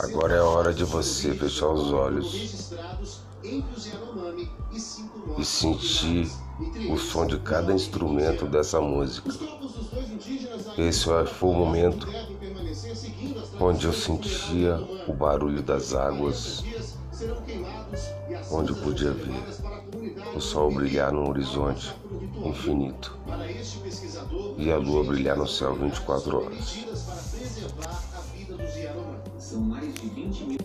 Agora é a hora de você fechar os olhos e sentir o som de cada instrumento dessa música. Esse foi o momento onde eu sentia o barulho das águas, onde eu podia ver o sol brilhar no horizonte infinito e a lua brilhar no céu 24 horas. São mais de 20 mil.